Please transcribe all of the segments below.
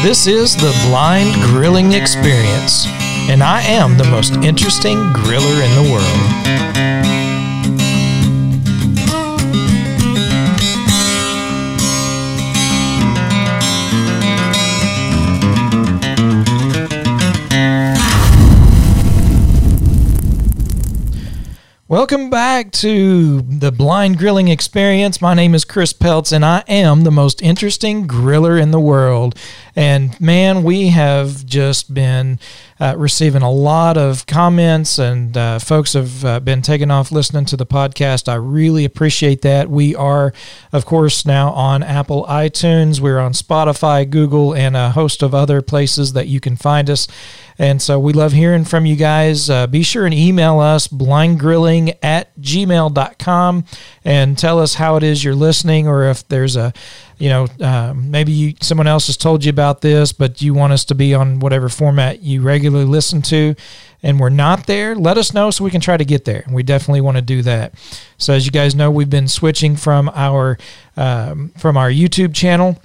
This is the Blind Grilling Experience, and I am the most interesting griller in the world. Back to the Blind Grilling Experience. My name is Chris Peltz, and I am the most interesting griller in the world. And man, we have just been uh, receiving a lot of comments, and uh, folks have uh, been taking off listening to the podcast. I really appreciate that. We are, of course, now on Apple iTunes, we're on Spotify, Google, and a host of other places that you can find us. And so we love hearing from you guys. Uh, be sure and email us blindgrilling at gmail.com and tell us how it is you're listening or if there's a, you know, uh, maybe you, someone else has told you about this, but you want us to be on whatever format you regularly listen to and we're not there, let us know so we can try to get there. We definitely want to do that. So as you guys know, we've been switching from our um, from our YouTube channel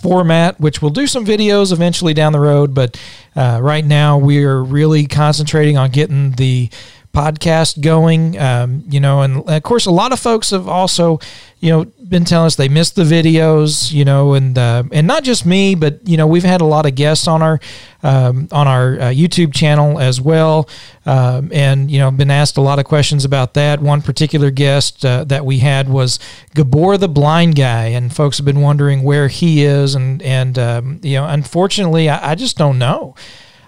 format, which we'll do some videos eventually down the road. But uh, right now, we are really concentrating on getting the podcast going. Um, you know, and of course, a lot of folks have also, you know, been telling us they missed the videos. You know, and uh, and not just me, but you know, we've had a lot of guests on our um, on our uh, YouTube channel as well, um, and you know, been asked a lot of questions about that. One particular guest uh, that we had was Gabor the blind guy, and folks have been wondering where he is, and and um, you know, unfortunately, I, I just don't know.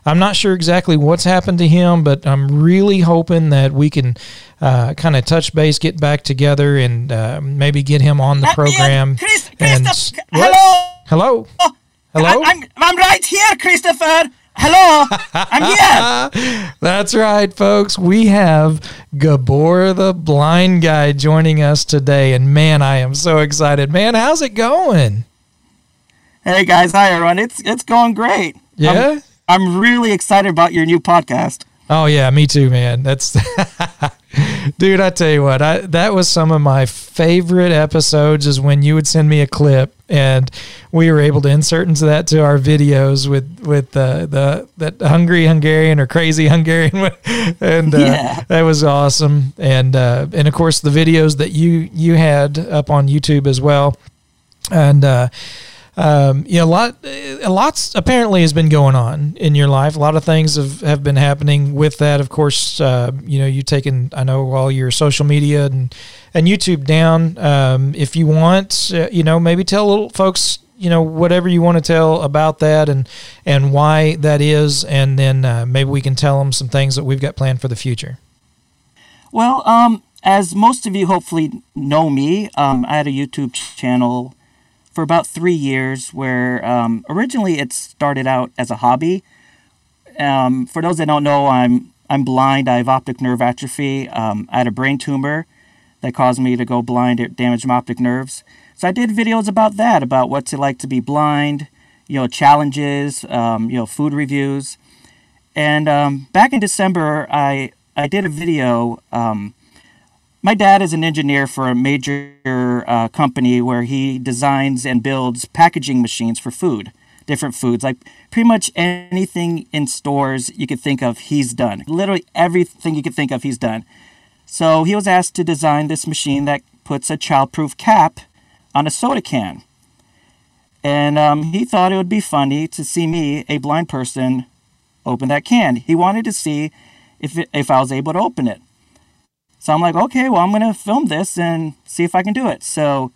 I'm not sure exactly what's happened to him, but I'm really hoping that we can uh, kind of touch base, get back together, and uh, maybe get him on the Let program. Chris, and Christoph, hello. hello, hello. I, am I'm right here, Christopher. Hello, I'm here. That's right, folks. We have Gabor the blind guy joining us today, and man, I am so excited. Man, how's it going? Hey guys, hi everyone. It's it's going great. Yeah. I'm, I'm really excited about your new podcast. Oh yeah, me too, man. That's dude. I tell you what, I that was some of my favorite episodes. Is when you would send me a clip, and we were able to insert into that to our videos with with uh, the that hungry Hungarian or crazy Hungarian, and uh, Yeah. that was awesome. And uh, and of course the videos that you you had up on YouTube as well, and. Um, you know, a lot, a lots apparently has been going on in your life. A lot of things have, have been happening with that. Of course, uh, you know, you taken, I know, all your social media and, and YouTube down. Um, if you want, uh, you know, maybe tell little folks, you know, whatever you want to tell about that and, and why that is. And then uh, maybe we can tell them some things that we've got planned for the future. Well, um, as most of you hopefully know me, um, I had a YouTube channel for about three years where um, originally it started out as a hobby. Um, for those that don't know, I'm I'm blind. I have optic nerve atrophy. Um, I had a brain tumor that caused me to go blind. It damaged my optic nerves. So I did videos about that, about what's it like to be blind, you know, challenges, um, you know, food reviews. And um, back in December, I I did a video. Um, my dad is an engineer for a major uh, company where he designs and builds packaging machines for food, different foods, like pretty much anything in stores you could think of, he's done. Literally everything you could think of, he's done. So he was asked to design this machine that puts a childproof cap on a soda can. And um, he thought it would be funny to see me, a blind person, open that can. He wanted to see if, it, if I was able to open it. So I'm like, okay, well, I'm going to film this and see if I can do it. So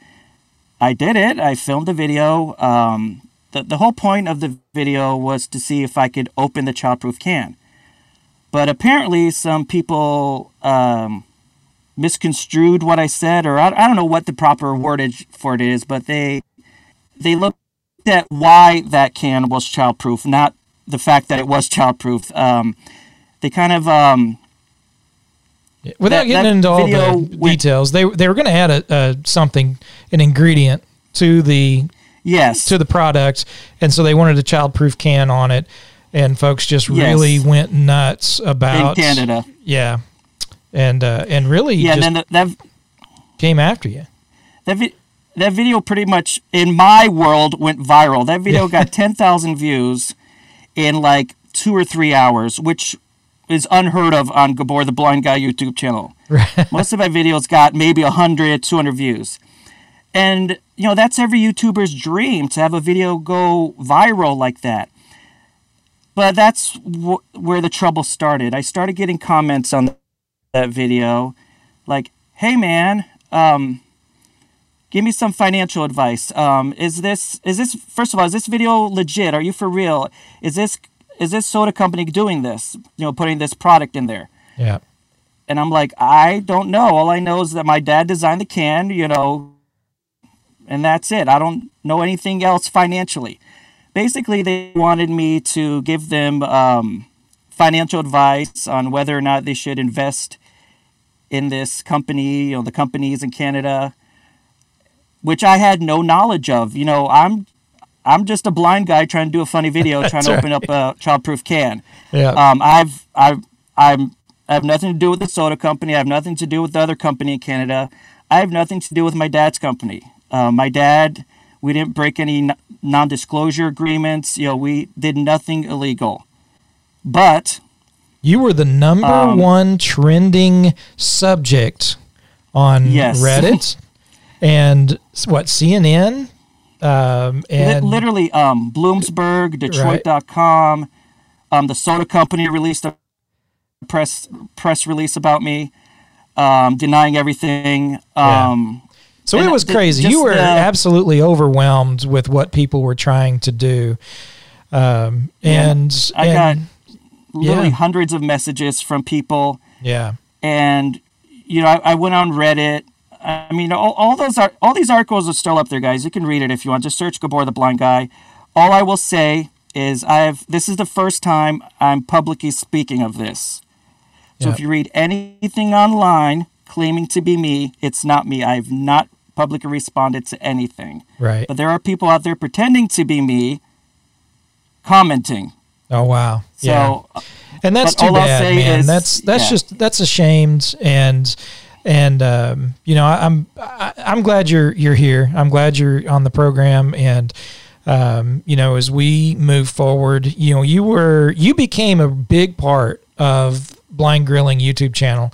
I did it. I filmed the video. Um, the, the whole point of the video was to see if I could open the childproof can. But apparently, some people um, misconstrued what I said, or I, I don't know what the proper wordage for it is, but they they looked at why that can was childproof, not the fact that it was childproof. Um, they kind of um, Without That- getting that into all the went- details, they they were going to add a, a something, an ingredient to the yes, to the product, and so they wanted a childproof can on it, and folks just Yes. really went nuts in about Canada. Yeah, and uh, and really Yeah, and then the, that came after you. that vi- that video pretty much in my world went viral. That video got 10,000 views in like 2 or 3 hours, which is unheard of on Gabor the Blind Guy YouTube channel. Right. Most of my videos got maybe 100, 200 views. And you know, that's every YouTuber's dream to have a video go viral like that. But that's wh- where the trouble started. I started getting comments on that video like, "Hey man, um, give me some financial advice. Um, is this is this first of all is this video legit? Are you for real? Is this is this soda company doing this? You know, putting this product in there?" Yeah. And I'm like, I don't know. All I know is that my dad designed the can, you know, and that's it. I don't know anything else financially. Basically, they wanted me to give them um, financial advice on whether or not they should invest in this company, you know, the companies in Canada, which I had no knowledge of. You know, I'm I'm just a blind guy trying to do a funny video, trying to open up a childproof can. Yeah. Um, I've I've I'm I have nothing to do with the soda company. I have nothing to do with the other company in Canada. I have nothing to do with my dad's company. Uh, my dad, we didn't break any non-disclosure agreements. You know, we did nothing illegal. But You were the number Um, one trending subject on Yes. Reddit and what CNN um, and literally, um, Bloomsburg, Detroit.com, um, the soda company released a press press release about me, um, denying everything. Yeah. Um, so it and was crazy. You were absolutely overwhelmed with what people were trying to do, um, Yeah, and I and, literally Yeah. hundreds of messages from people. yeah and you know I, I went on reddit i mean all, all those are all these articles are still up there guys you can read it if you want just search gabor the blind guy all i will say is i've this is the first time i'm publicly speaking of this so Yeah. if you read anything online claiming to be me it's not me i've not publicly responded to anything right. but there are people out there pretending to be me commenting Oh wow. so yeah. and that's too bad, say man. is- that's that's yeah. just that's ashamed, and and um, you know I, I'm I, I'm glad you're you're here. I'm glad you're on the program, and um, you know as we move forward, you know you were you became a big part of Blind Grilling YouTube channel,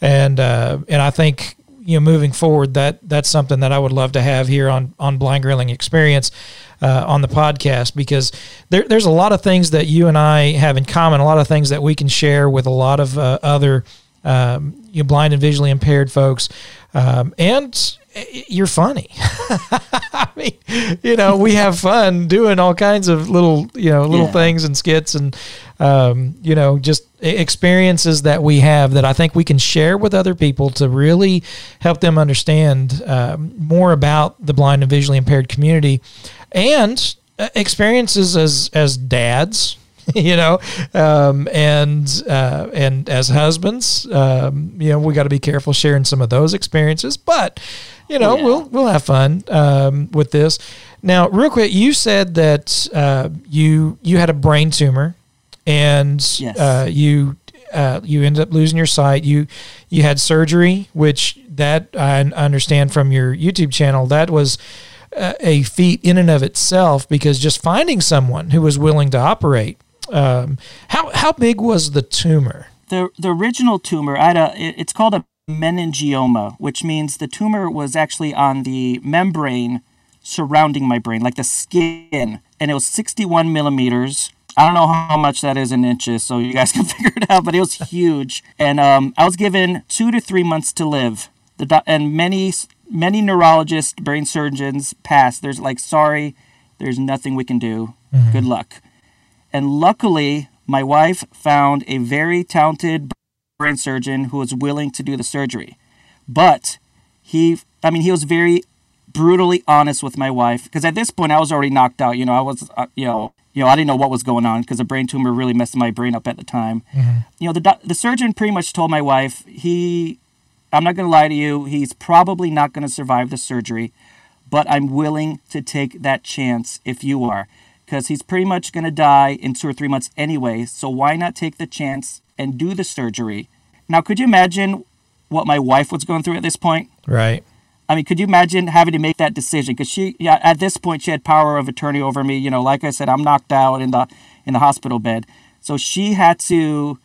and uh, and I think you know moving forward that that's something that I would love to have here on on Blind Grilling Experience uh, on the podcast because there, there's a lot of things that you and I have in common, a lot of things that we can share with a lot of uh, other um, you blind and visually impaired folks, um, and you're funny. I mean, you know, we have fun doing all kinds of little, you know, little Yeah. things and skits and, um, you know, just experiences that we have that I think we can share with other people to really help them understand um, more about the blind and visually impaired community and uh, experiences as as dads you know um, and uh, and as husbands um, you know we got to be careful sharing some of those experiences but you know Yeah. we'll we'll have fun um, with this now real quick you said that uh, you you had a brain tumor and Yes. uh, you uh, you ended up losing your sight you you had surgery which that I understand from your YouTube channel that was uh, a feat in and of itself because just finding someone who was willing to operate. Um, how how big was the tumor? the the original tumor I had a, it's called a meningioma which means the tumor was actually on the membrane surrounding my brain like the skin and it was 61 millimeters. I don't know how much that is in inches so you guys can figure it out but it was huge. And um, i was given two to three months to live. The and many many neurologists brain surgeons passed. There's like sorry there's nothing we can do. Good luck and luckily, my wife found a very talented brain surgeon who was willing to do the surgery. But he, I mean, he was very brutally honest with my wife because at this point I was already knocked out. You know, I was, uh, you know, you know, I didn't know what was going on because a brain tumor really messed my brain up at the time. You know, the the surgeon pretty much told my wife he, I'm not going to lie to you, he's probably not going to survive the surgery, but I'm willing to take that chance if you are because he's pretty much going to die in two or three months anyway. So why not take the chance and do the surgery? Now, could you imagine what my wife was going through at this point? Right. I mean, could you imagine having to make that decision? Because she, yeah, at this point, she had power of attorney over me. You know, like I said, I'm knocked out in the in the hospital bed, so she had to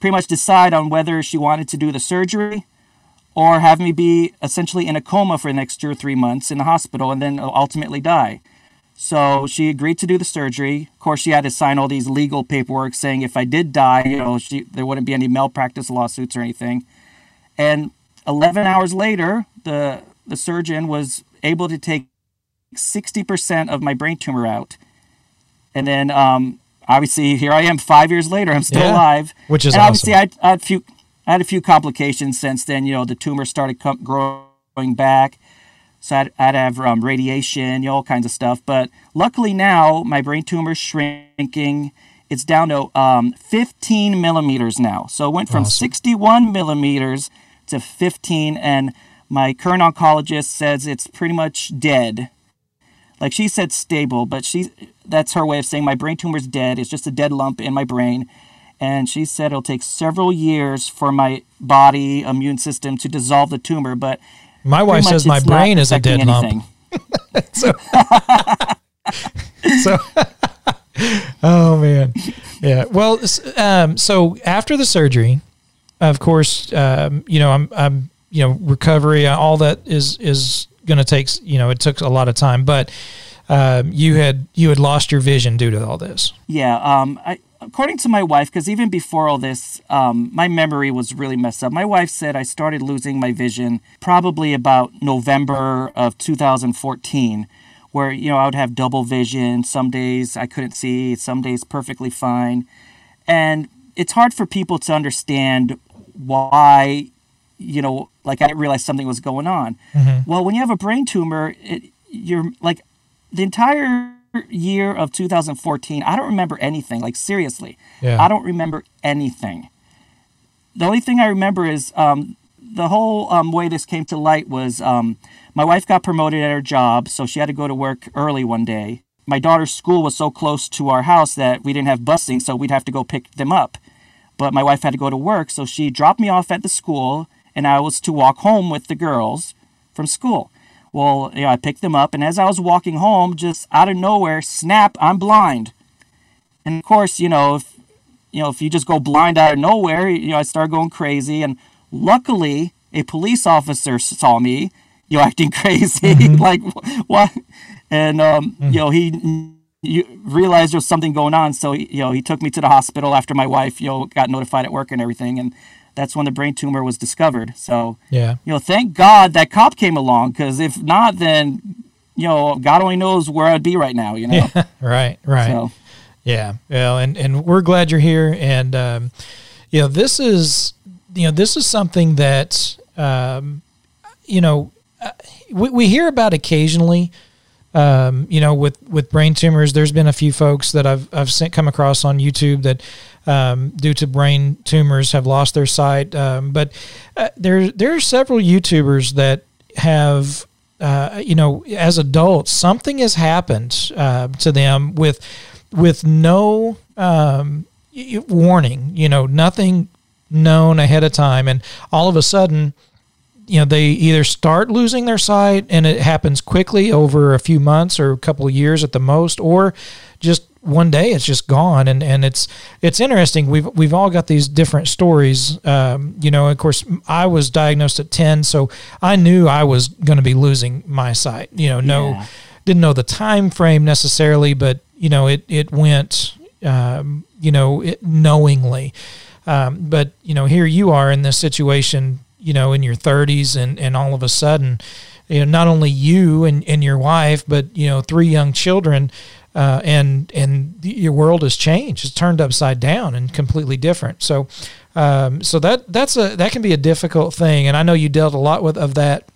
pretty much decide on whether she wanted to do the surgery or have me be essentially in a coma for the next two or three months in the hospital and then ultimately die. So she agreed to do the surgery. Of course, she had to sign all these legal paperwork saying if I did die, you know, she, there wouldn't be any malpractice lawsuits or anything. And 11 hours later, the the surgeon was able to take 60% of my brain tumor out. And then, um, obviously, here I am five years later. I'm still yeah, alive. Which is and awesome. obviously, I, I, had a few, I had a few complications since then. You know, the tumor started com- growing back. So I'd, I'd have um, radiation, you know, all kinds of stuff. But luckily now, my brain tumor is shrinking. It's down to um, 15 millimeters now. So it went from awesome. 61 millimeters to 15. And my current oncologist says it's pretty much dead. Like she said stable, but she that's her way of saying my brain tumor's dead. It's just a dead lump in my brain. And she said it'll take several years for my body immune system to dissolve the tumor, but my wife says my brain is a dead anything. lump. so, so oh man, yeah. Well, um, so after the surgery, of course, um, you know, I'm, I'm you know recovery uh, all that is is going to take you know it took a lot of time but um, you had you had lost your vision due to all this yeah um, I, according to my wife because even before all this um, my memory was really messed up my wife said i started losing my vision probably about november of 2014 where you know i would have double vision some days i couldn't see some days perfectly fine and it's hard for people to understand why you know, like I didn't realize something was going on. Mm-hmm. Well, when you have a brain tumor, it, you're like the entire year of 2014, I don't remember anything. Like seriously, yeah. I don't remember anything. The only thing I remember is um, the whole um, way this came to light was um, my wife got promoted at her job, so she had to go to work early one day. My daughter's school was so close to our house that we didn't have busing, so we'd have to go pick them up. But my wife had to go to work, so she dropped me off at the school and I was to walk home with the girls from school. Well, you know, I picked them up, and as I was walking home, just out of nowhere, snap, I'm blind. And of course, you know, if you know, if you just go blind out of nowhere, you know, I started going crazy. And luckily, a police officer saw me, you know, acting crazy, mm-hmm. like what? And um, mm-hmm. you know, he you realized there was something going on, so you know, he took me to the hospital after my wife, you know, got notified at work and everything, and that's when the brain tumor was discovered. So, yeah, you know, thank God that cop came along because if not, then you know, God only knows where I'd be right now. You know, yeah, right, right. So, yeah, well, and and we're glad you're here, and um, you know, this is you know, this is something that um, you know, uh, we we hear about occasionally. Um, you know, with with brain tumors, there's been a few folks that I've I've sent, come across on YouTube that um, due to brain tumors have lost their sight. Um, but uh, there there are several YouTubers that have. Uh, you know, as adults, something has happened uh, to them with with no um, warning. You know, nothing known ahead of time, and all of a sudden, you know they either start losing their sight and it happens quickly over a few months or a couple of years at the most or just one day it's just gone. And and it's it's interesting. We've we've all got these different stories. Um, you know of course I was diagnosed at 10 so I knew I was going to be losing my sight. You know no yeah. didn't know the time frame necessarily but you know it it went um, you know it knowingly. Um, but you know here you are in this situation you know in your 30s and and all of a sudden you know not only you and, and your wife but you know three young children uh, and and your world has changed. It's turned upside down and completely different. So, um, so that that's a that can be a difficult thing, and I know you dealt a lot with of that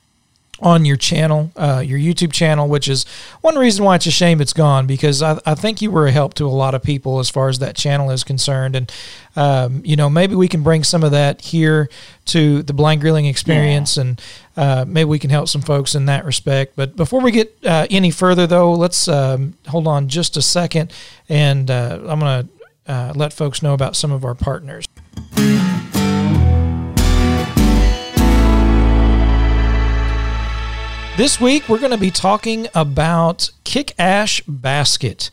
on your channel, uh, your YouTube channel, which is one reason why it's a shame it's gone because I, I think you were a help to a lot of people as far as that channel is concerned. And, um, you know, maybe we can bring some of that here to the blind grilling experience yeah. and uh, maybe we can help some folks in that respect. But before we get uh, any further, though, let's um, hold on just a second and uh, I'm going to uh, let folks know about some of our partners. This week, we're going to be talking about Kick Ash Basket.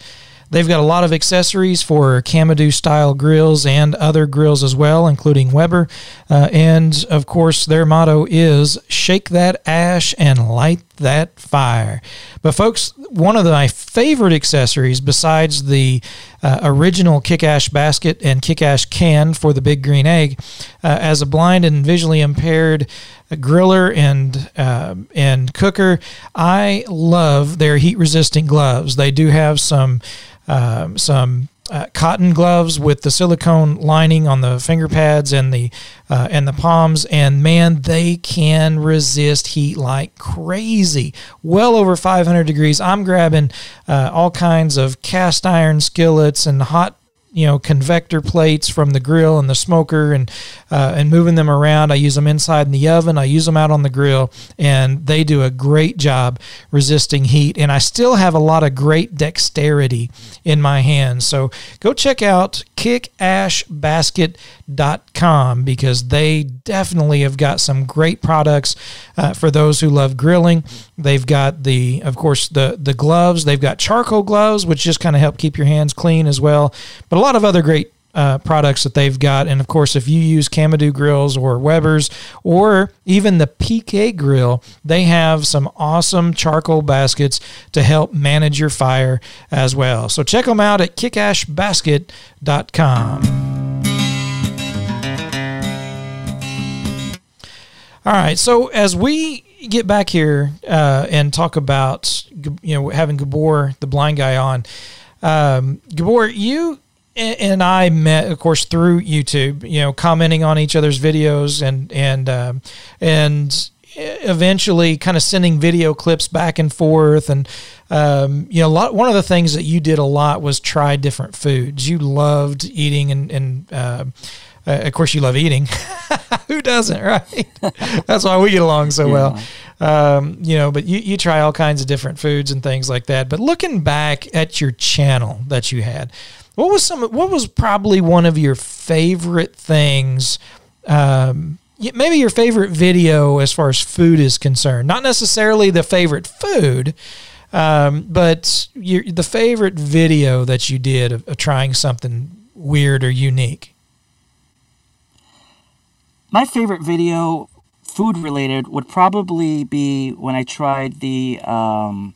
They've got a lot of accessories for Kamado style grills and other grills as well, including Weber. Uh, and of course, their motto is shake that ash and light that fire. But, folks, one of my favorite accessories, besides the uh, original Kick Ash basket and Kick Ash can for the big green egg, uh, as a blind and visually impaired griller and uh, and cooker, I love their heat resistant gloves. They do have some um, some uh, cotton gloves with the silicone lining on the finger pads and the uh, and the palms. And man they can resist heat like crazy. Well over 500 degrees. I'm grabbing uh, all kinds of cast iron skillets and hot you know convector plates from the grill and the smoker and uh, and moving them around. I use them inside in the oven. I use them out on the grill, and they do a great job resisting heat. And I still have a lot of great dexterity in my hands. So go check out kickashbasket.com because they definitely have got some great products uh, for those who love grilling. They've got the, of course, the the gloves. They've got charcoal gloves, which just kind of help keep your hands clean as well. But lot of other great uh, products that they've got. And of course, if you use Kamado grills or Weber's or even the PK grill, they have some awesome charcoal baskets to help manage your fire as well. So check them out at kickashbasket.com. All right. So as we get back here uh, and talk about you know having Gabor the blind guy on, um, Gabor, you and I met, of course, through YouTube. You know, commenting on each other's videos and and um, and eventually kind of sending video clips back and forth and um, you know a lot one of the things that you did a lot was try different foods you loved eating and, and uh, uh, of course you love eating who doesn't right that's why we get along so yeah. well um, you know but you, you try all kinds of different foods and things like that but looking back at your channel that you had what was some? What was probably one of your favorite things? Um, maybe your favorite video as far as food is concerned. Not necessarily the favorite food, um, but your, the favorite video that you did of, of trying something weird or unique. My favorite video, food related, would probably be when I tried the um,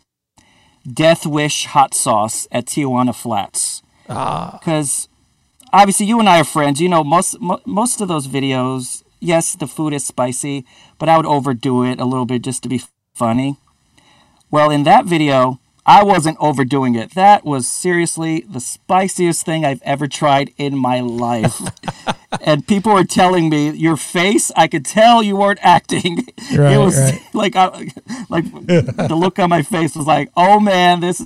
Death Wish hot sauce at Tijuana Flats. Because ah. obviously you and I are friends. You know, most most of those videos, yes, the food is spicy, but I would overdo it a little bit just to be funny. Well, in that video, I wasn't overdoing it. That was seriously the spiciest thing I've ever tried in my life. and people were telling me, "Your face, I could tell you weren't acting." Right, it was right. like, I, like the look on my face was like, "Oh man, this,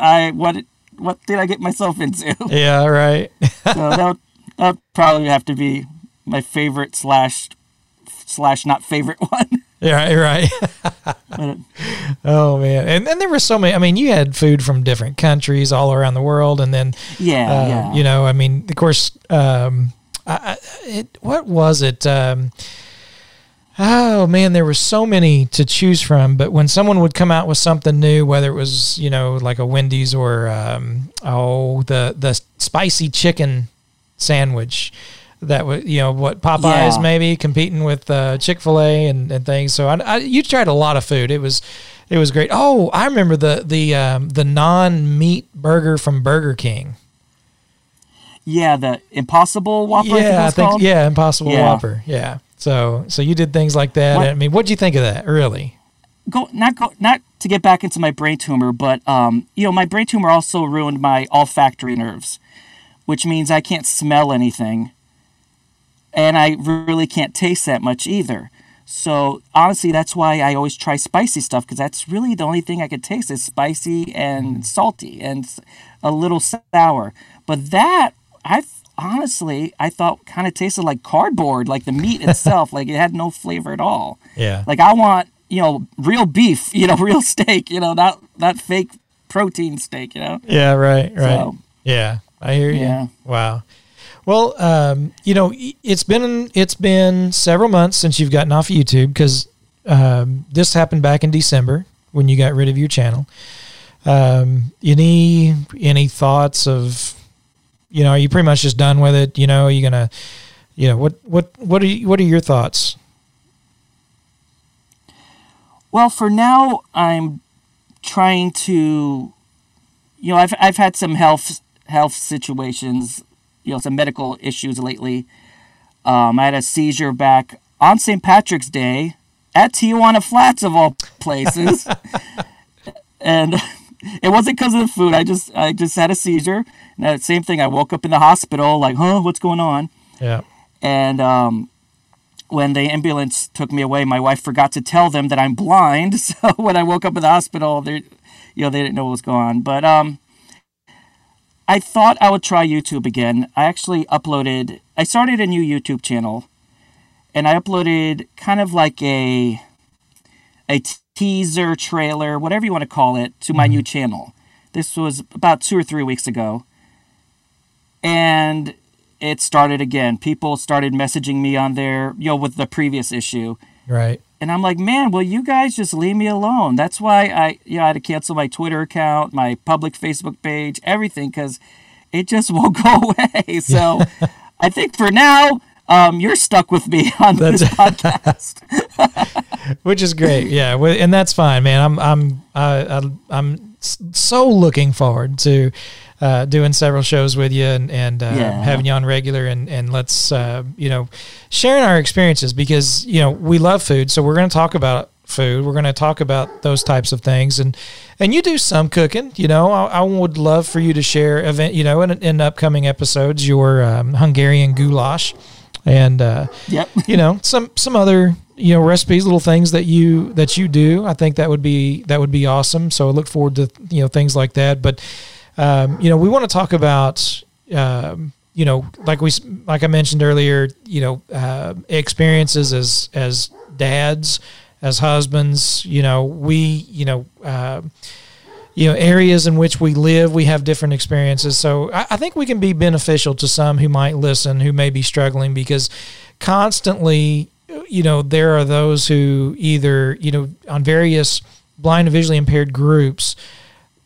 I what." What did I get myself into? Yeah, right. so that would, probably have to be my favorite slash slash not favorite one. Yeah, right. oh man, and then there were so many. I mean, you had food from different countries all around the world, and then yeah, uh, yeah. you know, I mean, of course, um, I, it, what was it? Um, Oh man, there were so many to choose from. But when someone would come out with something new, whether it was you know like a Wendy's or um, oh the the spicy chicken sandwich, that was you know what Popeyes yeah. maybe competing with uh, Chick Fil A and, and things. So I, I, you tried a lot of food. It was it was great. Oh, I remember the the um, the non meat burger from Burger King. Yeah, the Impossible Whopper. Yeah, I think, I think yeah, Impossible yeah. Whopper. Yeah. So so you did things like that. What? I mean, what do you think of that? Really? Go not go not to get back into my brain tumor, but um, you know, my brain tumor also ruined my olfactory nerves, which means I can't smell anything, and I really can't taste that much either. So honestly, that's why I always try spicy stuff because that's really the only thing I could taste is spicy and salty and a little sour. But that I honestly, I thought kind of tasted like cardboard, like the meat itself, like it had no flavor at all. Yeah. Like I want, you know, real beef, you know, real steak, you know, not not fake protein steak, you know. Yeah, right, right. So, yeah, I hear you. Yeah. Wow. Well, um, you know, it's been it's been several months since you've gotten off YouTube because um, this happened back in December when you got rid of your channel. Um, any any thoughts of, you know, are you pretty much just done with it? You know, are you gonna, you know, what what what are you, what are your thoughts? Well, for now, I'm trying to, you know, I've I've had some health health situations, you know, some medical issues lately. Um, I had a seizure back on St. Patrick's Day at Tijuana Flats of all places, and it wasn't because of the food. I just I just had a seizure. And that same thing. I woke up in the hospital, like, huh, what's going on? Yeah. And um, when the ambulance took me away, my wife forgot to tell them that I'm blind. So when I woke up in the hospital, they, you know, they didn't know what was going on. But um, I thought I would try YouTube again. I actually uploaded. I started a new YouTube channel, and I uploaded kind of like a a teaser trailer, whatever you want to call it, to my new channel. This was about two or three weeks ago, and it started again. People started messaging me on there, you know, with the previous issue. Right. And I'm like, man, will you guys just leave me alone? That's why I, you know, I had to cancel my Twitter account, my public Facebook page, everything, because it just won't go away. So I think for now, um, you're stuck with me on this podcast. Which is great, yeah, and that's fine, man. I'm I'm uh, I'm so looking forward to uh, doing several shows with you and, and uh, yeah. having you on regular and, and let's, uh, you know, sharing our experiences because, you know, we love food. So we're going to talk about food. We're going to talk about those types of things. And, and you do some cooking, you know, I, I would love for you to share event, you know, in, in upcoming episodes, your um, Hungarian goulash and, uh, yep. you know, some, some other, you know recipes little things that you that you do i think that would be that would be awesome so i look forward to you know things like that but um, you know, we want to talk about, um, you know, like we, like I mentioned earlier, you know, uh, experiences as as dads, as husbands. You know, we, you know. Uh, you know areas in which we live we have different experiences so I, I, think we can be beneficial to some who might listen who may be struggling because constantly you know there are those who either you know on various blind and visually impaired groups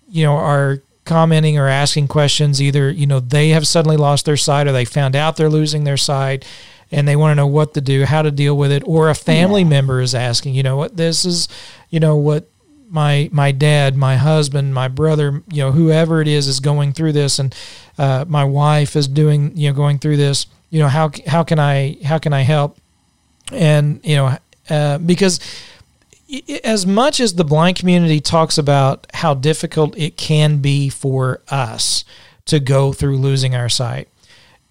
you know are commenting or asking questions. Either, you know, they have suddenly lost their sight or they found out they're losing their sight and they want to know what to do, how to deal with it, or a family yeah. member is asking, you know, what this is, you know, what my my dad, my husband, my brother, you know, whoever it is is going through this, and uh, my wife is doing, you know, going through this. You know, how how can I how can I help? And you know, uh, because as much as the blind community talks about how difficult it can be for us to go through losing our sight,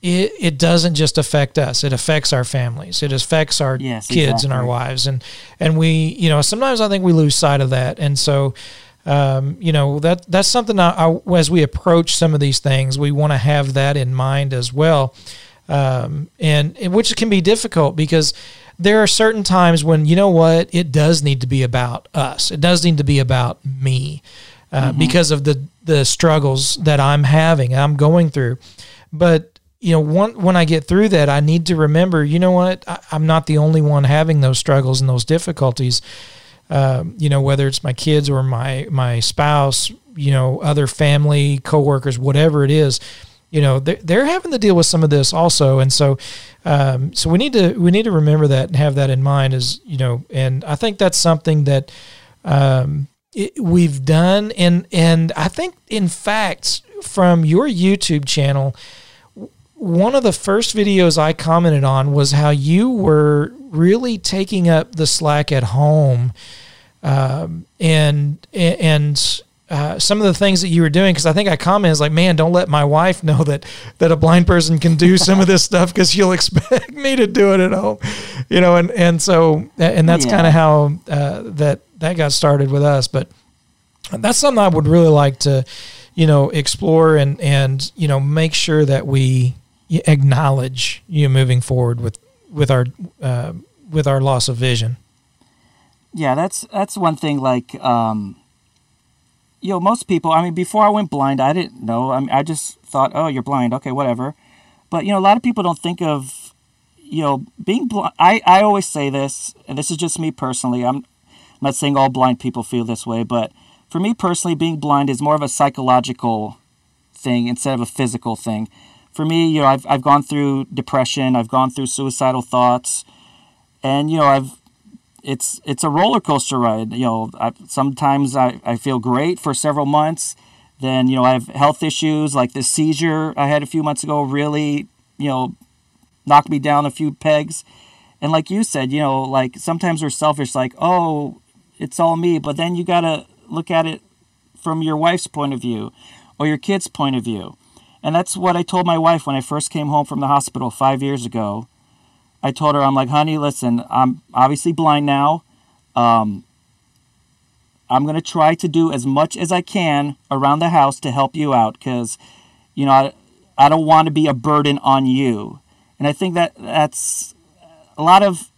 it, it doesn't just affect us. It affects our families. It affects our yes, kids exactly. and our wives. And, and we, you know, sometimes I think we lose sight of that. And so, um, you know, that, that's something I, I, as we approach some of these things, we want to have that in mind as well. Um, and, and which can be difficult because there are certain times when you know what it does need to be about us. It does need to be about me uh, mm-hmm. because of the the struggles that I'm having, I'm going through. But you know, one, when I get through that, I need to remember, you know what, I, am not the only one having those struggles and those difficulties. Um, you know, whether it's my kids or my my spouse, you know, other family, coworkers, whatever it is you know they're, they're having to deal with some of this also. And so um, so we need to we need to remember that and have that in mind as you know and i think that's something that um, it, we've done. And and i think in fact from your youtube channel one of the first videos i commented on was how you were really taking up the slack at home um, and and uh, some of the things that you were doing because I think I commented like, man, don't let my wife know that that a blind person can do some of this stuff because she'll expect me to do it at home, you know, and and so and that's yeah. kind of how uh, that that got started with us. But that's something I would really like to, you know, explore and and you know make sure that we acknowledge you know, moving forward with with our uh, with our loss of vision. Yeah, that's that's one thing. Like. Um you know, most people, I mean, before I went blind, I didn't know. I mean, I just thought, oh, you're blind. Okay, whatever. But, you know, a lot of people don't think of, you know, being blind, I, I always say this, and this is just me personally. I'm not saying all blind people feel this way, but for me personally, being blind is more of a psychological thing instead of a physical thing. For me, you know, I've, I've gone through depression, I've gone through suicidal thoughts, and, you know, I've, it's, it's a roller coaster ride. You know, I, sometimes I, I feel great for several months. Then, you know, I have health issues like this seizure I had a few months ago really, you know, knocked me down a few pegs. And like you said, you know, like sometimes we're selfish, like, oh, it's all me. But then you got to look at it from your wife's point of view or your kid's point of view. And that's what I told my wife when I first came home from the hospital five years ago. I told her, I'm like, honey, listen, I'm obviously blind now. Um, I'm going to try to do as much as I can around the house to help you out because, you know, I, I don't want to be a burden on you. And I think that that's a lot of,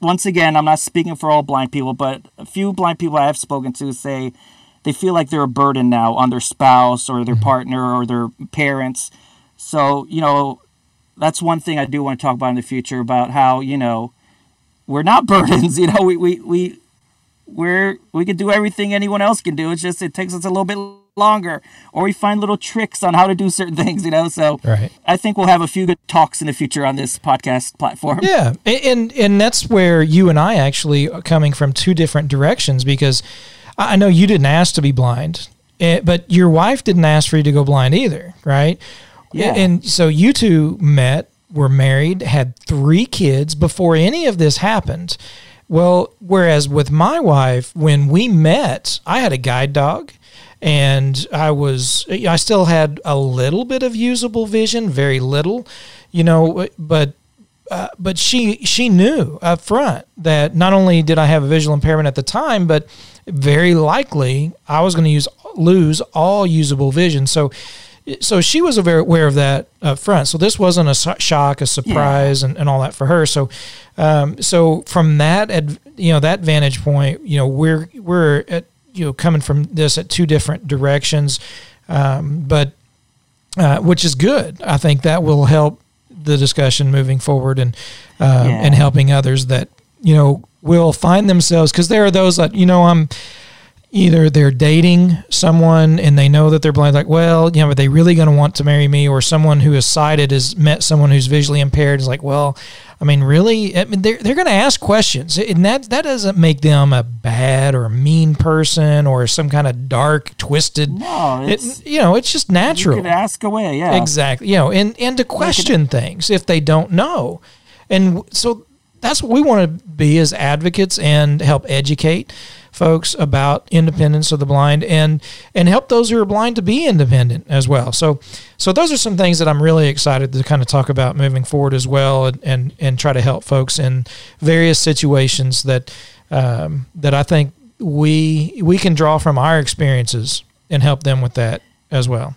once again, I'm not speaking for all blind people, but a few blind people I have spoken to say they feel like they're a burden now on their spouse or their mm-hmm. partner or their parents. So, you know, that's one thing I do want to talk about in the future about how, you know, we're not burdens, you know, we, we, we, we're, we can do everything anyone else can do. It's just, it takes us a little bit longer or we find little tricks on how to do certain things you know so right. i think we'll have a few good talks in the future on this podcast platform yeah and and that's where you and i actually are coming from two different directions because i know you didn't ask to be blind eh, but your wife didn't ask for you to go blind either right yeah. and so you two met were married had three kids before any of this happened well whereas with my wife when we met i had a guide dog and I was I still had a little bit of usable vision, very little, you know, but uh, but she she knew up front that not only did I have a visual impairment at the time, but very likely I was going to use lose all usable vision. So so she was very aware of that up front. So this wasn't a shock, a surprise, yeah. and, and all that for her. So um, so from that you know that vantage point, you know we're we're at you know coming from this at two different directions, um, but uh, which is good. I think that will help the discussion moving forward and uh, yeah. and helping others that you know will find themselves because there are those that you know I'm either they're dating someone and they know that they're blind, like, well, you know, are they really going to want to marry me? Or someone who is sighted has met someone who's visually impaired is like, well, I mean, really, I mean, they're, they're going to ask questions. And that, that doesn't make them a bad or a mean person or some kind of dark, twisted. No, it's, it, you know, it's just natural. You ask away, yeah. Exactly. You know, and, and to question things if they don't know. And so that's what we want to be as advocates and help educate folks about independence of the blind and and help those who are blind to be independent as well. So so those are some things that I'm really excited to kind of talk about moving forward as well and and, and try to help folks in various situations that um, that I think we we can draw from our experiences and help them with that as well.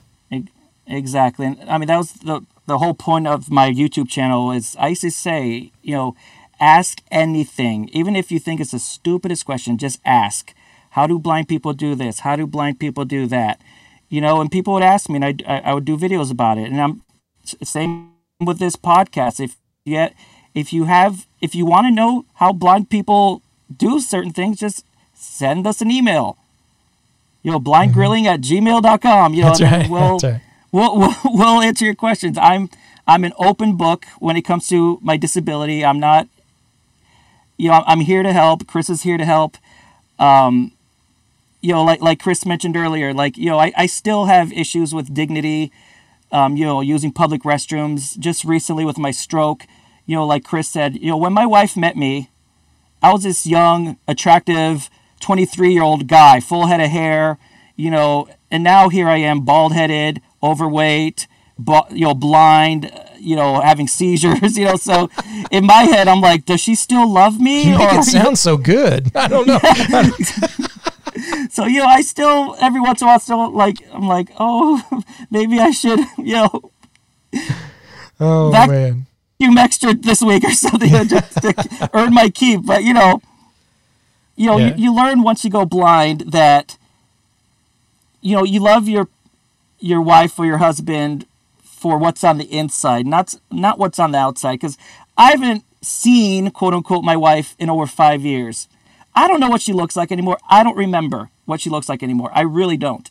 Exactly. And I mean that was the the whole point of my YouTube channel is I used to say, you know, Ask anything, even if you think it's the stupidest question, just ask. How do blind people do this? How do blind people do that? You know, and people would ask me, and I, I would do videos about it. And I'm same with this podcast. If yet, if you have, if you want to know how blind people do certain things, just send us an email. You know, blindgrilling mm-hmm. at gmail.com. You know, That's right. We'll, That's right. We'll, we'll, we'll answer your questions. I'm I'm an open book when it comes to my disability. I'm not you know, I'm here to help. Chris is here to help. Um, you know, like like Chris mentioned earlier, like you know, I, I still have issues with dignity. Um, you know, using public restrooms. Just recently with my stroke, you know, like Chris said, you know, when my wife met me, I was this young, attractive, 23 year old guy, full head of hair, you know, and now here I am, bald headed, overweight, you know, blind, uh, you know, having seizures, you know. So in my head, I'm like, does she still love me? You make or, it sound so good. I don't know. so you know, I still every once in a while still like I'm like, oh, maybe I should, you know. Oh vac- man. You extra this week or something just to earn my keep, but you know, you know, yeah. you, you learn once you go blind that you know you love your your wife or your husband for what's on the inside, not not what's on the outside. Because I haven't seen quote unquote my wife in over five years. I don't know what she looks like anymore. I don't remember what she looks like anymore. I really don't.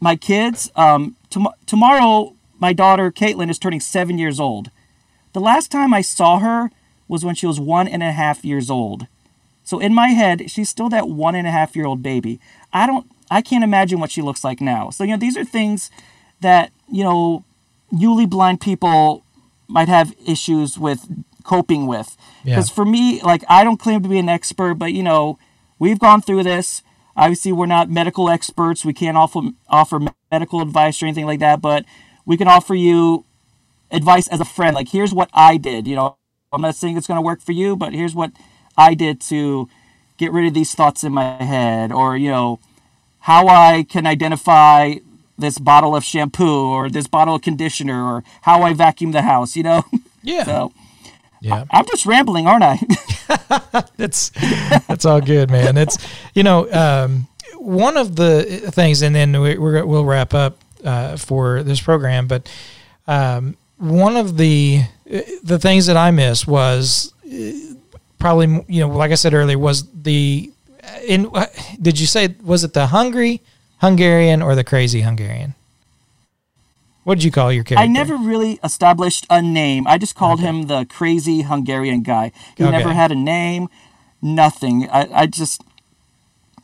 My kids, um, tom- tomorrow, my daughter Caitlin is turning seven years old. The last time I saw her was when she was one and a half years old. So in my head, she's still that one and a half year old baby. I don't, I can't imagine what she looks like now. So, you know, these are things that, you know, newly blind people might have issues with coping with. Because Yeah. for me, like, I don't claim to be an expert, but, you know, we've gone through this. Obviously, we're not medical experts. We can't offer, offer medical advice or anything like that, but we can offer you advice as a friend. Like, here's what I did. You know, I'm not saying it's going to work for you, but here's what I did to get rid of these thoughts in my head, or, you know, how I can identify this bottle of shampoo or this bottle of conditioner or how I vacuum the house, you know? Yeah. so yeah. I'm just rambling, aren't I? It's that's all good, man. It's you know um, one of the things, and then we, we're, we'll wrap up uh, for this program. But um, one of the the things that I missed was uh, probably you know, like I said earlier, was the in. uh, Did you say was it the hungry Hungarian or the crazy Hungarian? What did you call your character? I never really established a name. I just called him the crazy Hungarian guy. He Okay. never had a name, nothing. I, I just,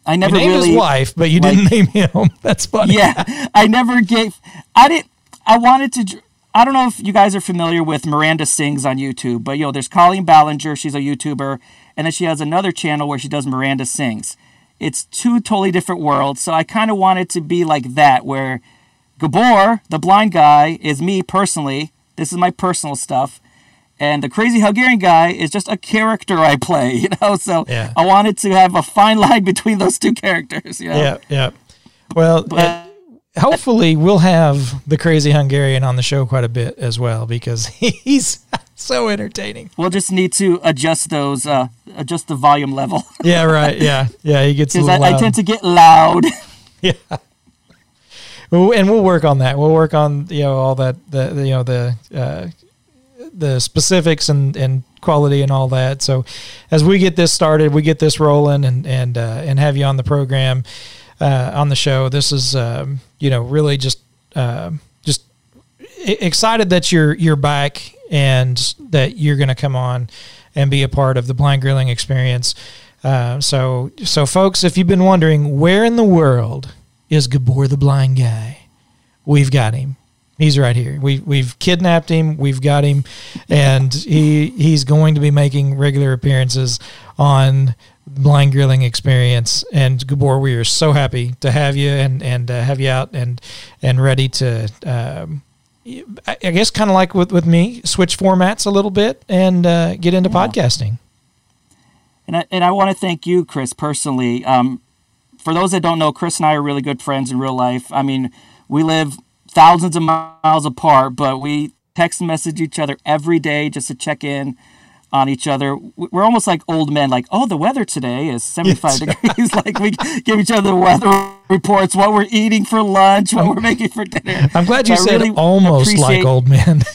I You never named really. his wife, but you like- didn't name him. That's funny. yeah, I never gave. I didn't. I wanted to. I don't know if you guys are familiar with Miranda Sings on YouTube, but you know, there's Colleen Ballinger. She's a YouTuber, and then she has another channel where she does Miranda Sings. It's two totally different worlds. So I kind of wanted to be like that, where Gabor, the blind guy, is me personally. This is my personal stuff. And the crazy Hungarian guy is just a character I play, you know. So Yeah. I wanted to have a fine line between those two characters. You know? Yeah, yeah. Well, But- hopefully we'll have the crazy Hungarian on the show quite a bit as well because he's so entertaining. We'll just need to adjust those, uh, adjust the volume level. Yeah, right. Yeah, yeah. He gets Because I, I tend to get loud. yeah. And we'll work on that. We'll work on you know all that the, the you know the uh, the specifics and and quality and all that. So as we get this started, we get this rolling and and uh, and have you on the program uh, on the show. This is um, you know really just uh, just excited that you're you're back and that you're going to come on and be a part of the blind grilling experience. Uh, so so folks, if you've been wondering where in the world is Gabor the blind guy, we've got him. He's right here. We we've kidnapped him. We've got him, and he he's going to be making regular appearances on blind grilling experience. And Gabor, we are so happy to have you and and uh, have you out and and ready to. Um, I guess kind of like with, with me, switch formats a little bit and uh, get into podcasting. And I, and I want to thank you, Chris, personally. Um, for those that don't know, Chris and I are really good friends in real life. I mean, we live thousands of miles apart, but we text and message each other every day just to check in on each other. We- We're almost like old men, like, oh, the weather today is 75 degrees. like, we give each other the weather reports, what we're eating for lunch, what we're making for dinner. I'm glad you So said really almost like old men.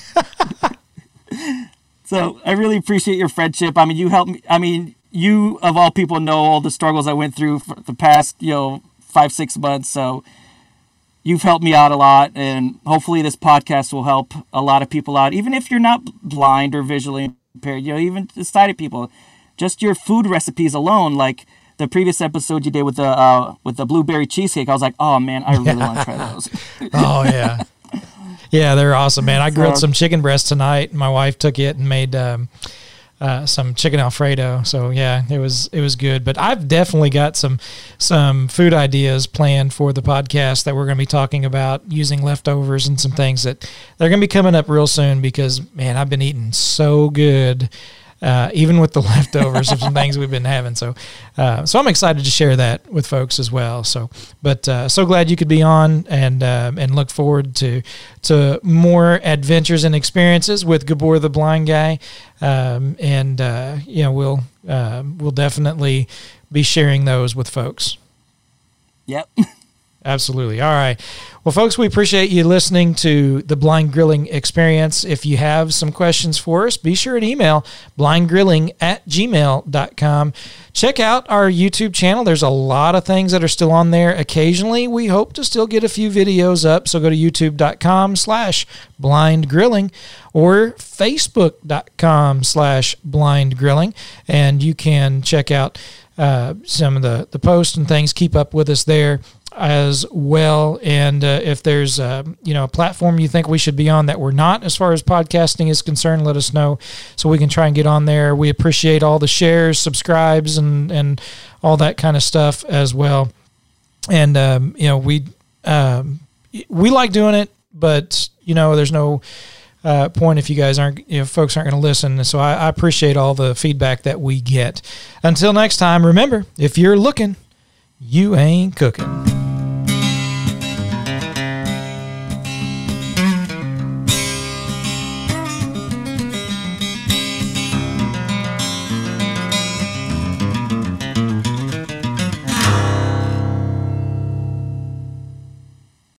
So I really appreciate your friendship. I mean, you helped me. I mean, you of all people know all the struggles I went through for the past, you know, five six months. So you've helped me out a lot, and hopefully this podcast will help a lot of people out, even if you're not blind or visually impaired. You know, even sighted people. Just your food recipes alone, like the previous episode you did with the uh, with the blueberry cheesecake. I was like, oh man, I really want to try those. Oh yeah, yeah, they're awesome, man. I grilled So- some chicken breast tonight. My wife took it and made um, uh, some chicken alfredo. So yeah, it was it was good. But I've definitely got some some food ideas planned for the podcast that we're going to be talking about using leftovers and some things that they're going to be coming up real soon because man, I've been eating so good. Uh, even with the leftovers of some things we've been having, so uh, so I'm excited to share that with folks as well. So, but uh, so glad you could be on and um, and look forward to to more adventures and experiences with Gabor the blind guy, um, and uh, you know we'll uh, we'll definitely be sharing those with folks. yep. Absolutely. All right. Well, folks, we appreciate you listening to the Blind Grilling Experience. If you have some questions for us, be sure to email blindgrilling at gmail.com. Check out our YouTube channel. There's a lot of things that are still on there. Occasionally, we hope to still get a few videos up. So go to youtube.com slash blind grilling or facebook.com slash blind grilling, and you can check out uh, some of the, the posts and things. Keep up with us there as well. And uh, if there's uh, you know a platform you think we should be on that we're not as far as podcasting is concerned, let us know so we can try and get on there. We appreciate all the shares, subscribes, and and all that kind of stuff as well. And um, you know we um, we like doing it, but you know there's no. Uh, point if you guys aren't, if folks aren't going to listen. So I, I appreciate all the feedback that we get. Until next time, remember if you're looking, you ain't cooking.